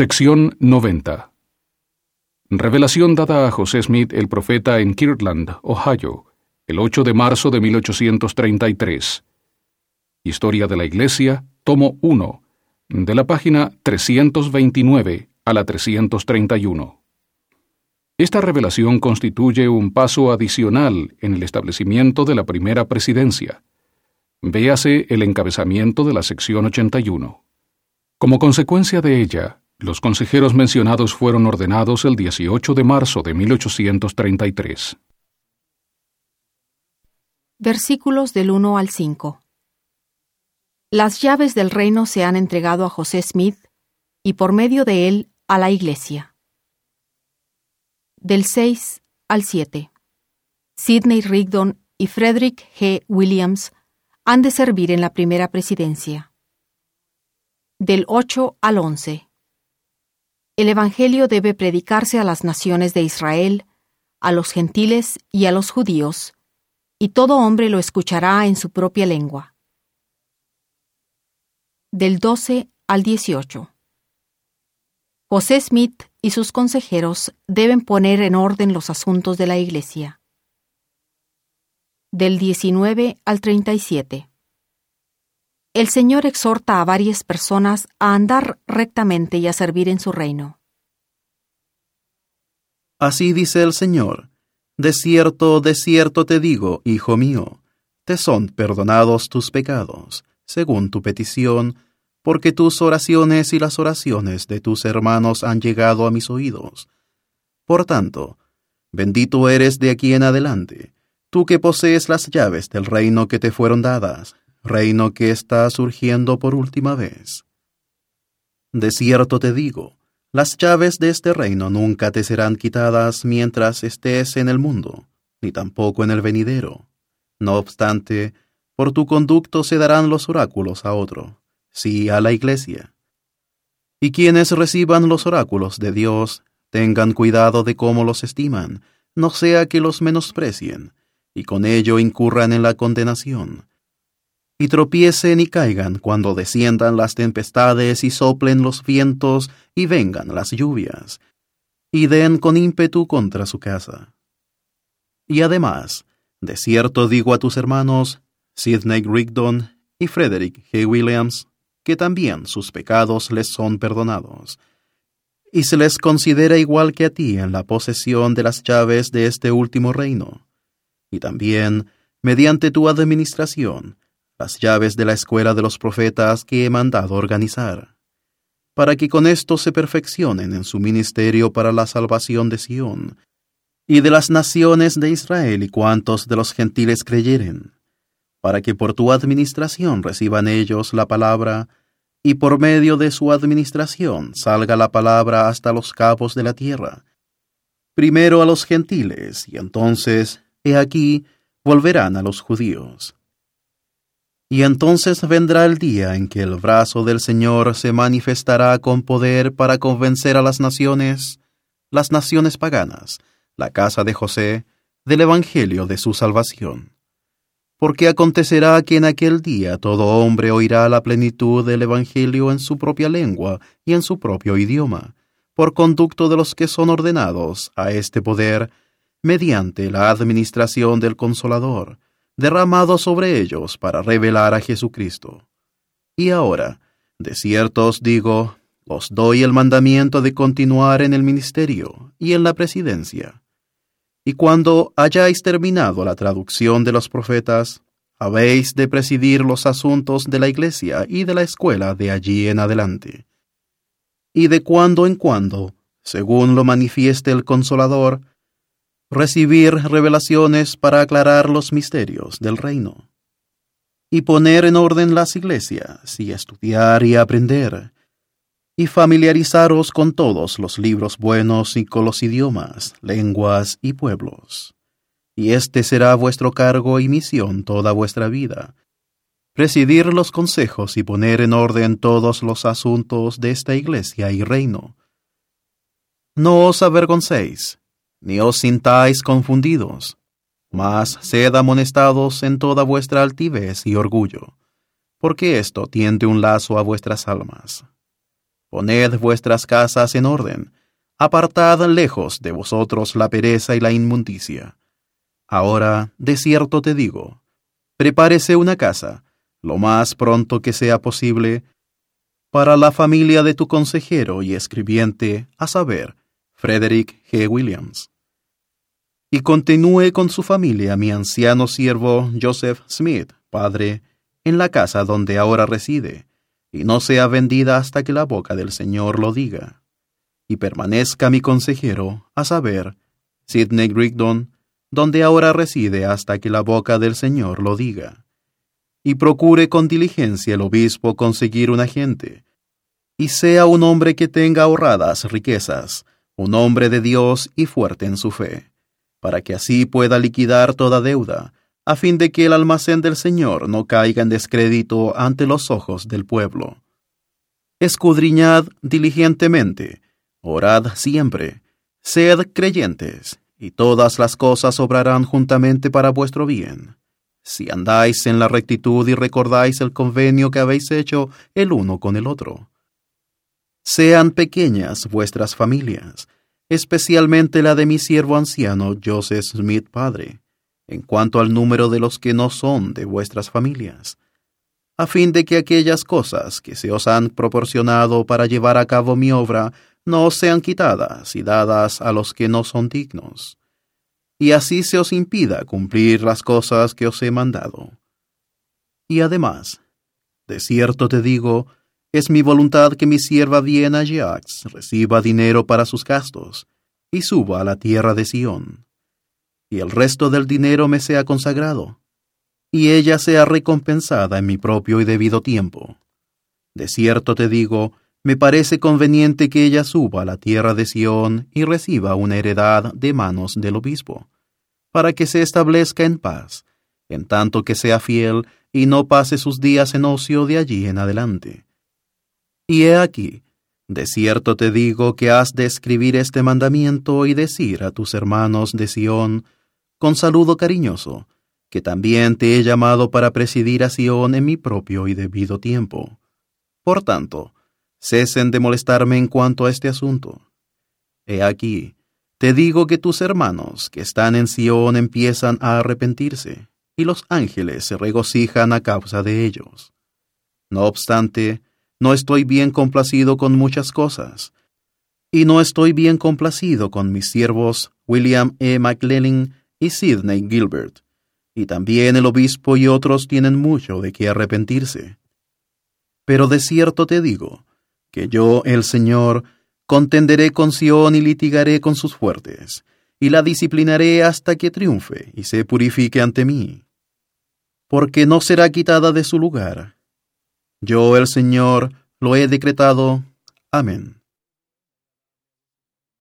Sección 90. Revelación dada a José Smith el profeta en Kirtland, Ohio, el 8 de marzo de 1833. Historia de la Iglesia, tomo 1, de la página 329 a la 331. Esta revelación constituye un paso adicional en el establecimiento de la primera presidencia. Véase el encabezamiento de la sección 81. Como consecuencia de ella, los consejeros mencionados fueron ordenados el 18 de marzo de 1833. Versículos del 1 al 5. Las llaves del reino se han entregado a José Smith y por medio de él a la Iglesia. Del 6 al 7. Sidney Rigdon y Frederick G. Williams han de servir en la primera presidencia. Del 8 al 11. El Evangelio debe predicarse a las naciones de Israel, a los gentiles y a los judíos, y todo hombre lo escuchará en su propia lengua. Del 12 al 18. José Smith y sus consejeros deben poner en orden los asuntos de la Iglesia. Del 19 al 37. El Señor exhorta a varias personas a andar rectamente y a servir en su reino. Así dice el Señor, de cierto, de cierto te digo, hijo mío, te son perdonados tus pecados, según tu petición, porque tus oraciones y las oraciones de tus hermanos han llegado a mis oídos. Por tanto, bendito eres de aquí en adelante, tú que posees las llaves del reino que te fueron dadas, reino que está surgiendo por última vez. De cierto te digo, las llaves de este reino nunca te serán quitadas mientras estés en el mundo, ni tampoco en el venidero. No obstante, por tu conducto se darán los oráculos a otro, sí a la iglesia. Y quienes reciban los oráculos de Dios, tengan cuidado de cómo los estiman, no sea que los menosprecien, y con ello incurran en la condenación y tropiecen y caigan cuando desciendan las tempestades y soplen los vientos y vengan las lluvias, y den con ímpetu contra su casa. Y además, de cierto digo a tus hermanos, Sidney Rigdon y Frederick G. Williams, que también sus pecados les son perdonados, y se les considera igual que a ti en la posesión de las llaves de este último reino, y también, mediante tu administración, las llaves de la escuela de los profetas que he mandado organizar, para que con esto se perfeccionen en su ministerio para la salvación de Sión, y de las naciones de Israel y cuantos de los gentiles creyeren, para que por tu administración reciban ellos la palabra, y por medio de su administración salga la palabra hasta los cabos de la tierra, primero a los gentiles, y entonces, he aquí, volverán a los judíos. Y entonces vendrá el día en que el brazo del Señor se manifestará con poder para convencer a las naciones, las naciones paganas, la casa de José, del Evangelio de su salvación. Porque acontecerá que en aquel día todo hombre oirá la plenitud del Evangelio en su propia lengua y en su propio idioma, por conducto de los que son ordenados a este poder, mediante la administración del Consolador, derramado sobre ellos para revelar a Jesucristo. Y ahora, de cierto os digo, os doy el mandamiento de continuar en el ministerio y en la presidencia. Y cuando hayáis terminado la traducción de los profetas, habéis de presidir los asuntos de la iglesia y de la escuela de allí en adelante. Y de cuando en cuando, según lo manifieste el consolador, recibir revelaciones para aclarar los misterios del reino, y poner en orden las iglesias, y estudiar y aprender, y familiarizaros con todos los libros buenos y con los idiomas, lenguas y pueblos. Y este será vuestro cargo y misión toda vuestra vida, presidir los consejos y poner en orden todos los asuntos de esta iglesia y reino. No os avergoncéis, ni os sintáis confundidos, mas sed amonestados en toda vuestra altivez y orgullo, porque esto tiende un lazo a vuestras almas. poned vuestras casas en orden, apartad lejos de vosotros la pereza y la inmundicia. Ahora, de cierto te digo, prepárese una casa, lo más pronto que sea posible, para la familia de tu consejero y escribiente, a saber, Frederick G. Williams. Y continúe con su familia mi anciano siervo Joseph Smith, padre, en la casa donde ahora reside, y no sea vendida hasta que la boca del Señor lo diga. Y permanezca mi consejero, a saber, Sidney Rigdon, donde ahora reside hasta que la boca del Señor lo diga. Y procure con diligencia el obispo conseguir un agente, y sea un hombre que tenga ahorradas riquezas, un hombre de Dios y fuerte en su fe, para que así pueda liquidar toda deuda, a fin de que el almacén del Señor no caiga en descrédito ante los ojos del pueblo. Escudriñad diligentemente, orad siempre, sed creyentes, y todas las cosas obrarán juntamente para vuestro bien. Si andáis en la rectitud y recordáis el convenio que habéis hecho el uno con el otro. Sean pequeñas vuestras familias, especialmente la de mi siervo anciano Joseph Smith padre, en cuanto al número de los que no son de vuestras familias, a fin de que aquellas cosas que se os han proporcionado para llevar a cabo mi obra no sean quitadas y dadas a los que no son dignos, y así se os impida cumplir las cosas que os he mandado. Y además, de cierto te digo, es mi voluntad que mi sierva bien Ajax reciba dinero para sus gastos, y suba a la tierra de Sión y el resto del dinero me sea consagrado, y ella sea recompensada en mi propio y debido tiempo. De cierto te digo, me parece conveniente que ella suba a la tierra de Sión y reciba una heredad de manos del obispo, para que se establezca en paz, en tanto que sea fiel y no pase sus días en ocio de allí en adelante. Y he aquí, de cierto te digo que has de escribir este mandamiento y decir a tus hermanos de Sión, con saludo cariñoso, que también te he llamado para presidir a Sion en mi propio y debido tiempo. Por tanto, cesen de molestarme en cuanto a este asunto. He aquí, te digo que tus hermanos que están en Sion empiezan a arrepentirse, y los ángeles se regocijan a causa de ellos. No obstante, no estoy bien complacido con muchas cosas, y no estoy bien complacido con mis siervos William E. McLellan y Sidney Gilbert, y también el obispo y otros tienen mucho de qué arrepentirse. Pero de cierto te digo, que yo, el Señor, contenderé con Sión y litigaré con sus fuertes, y la disciplinaré hasta que triunfe y se purifique ante mí. Porque no será quitada de su lugar. Yo, el Señor, lo he decretado. Amén.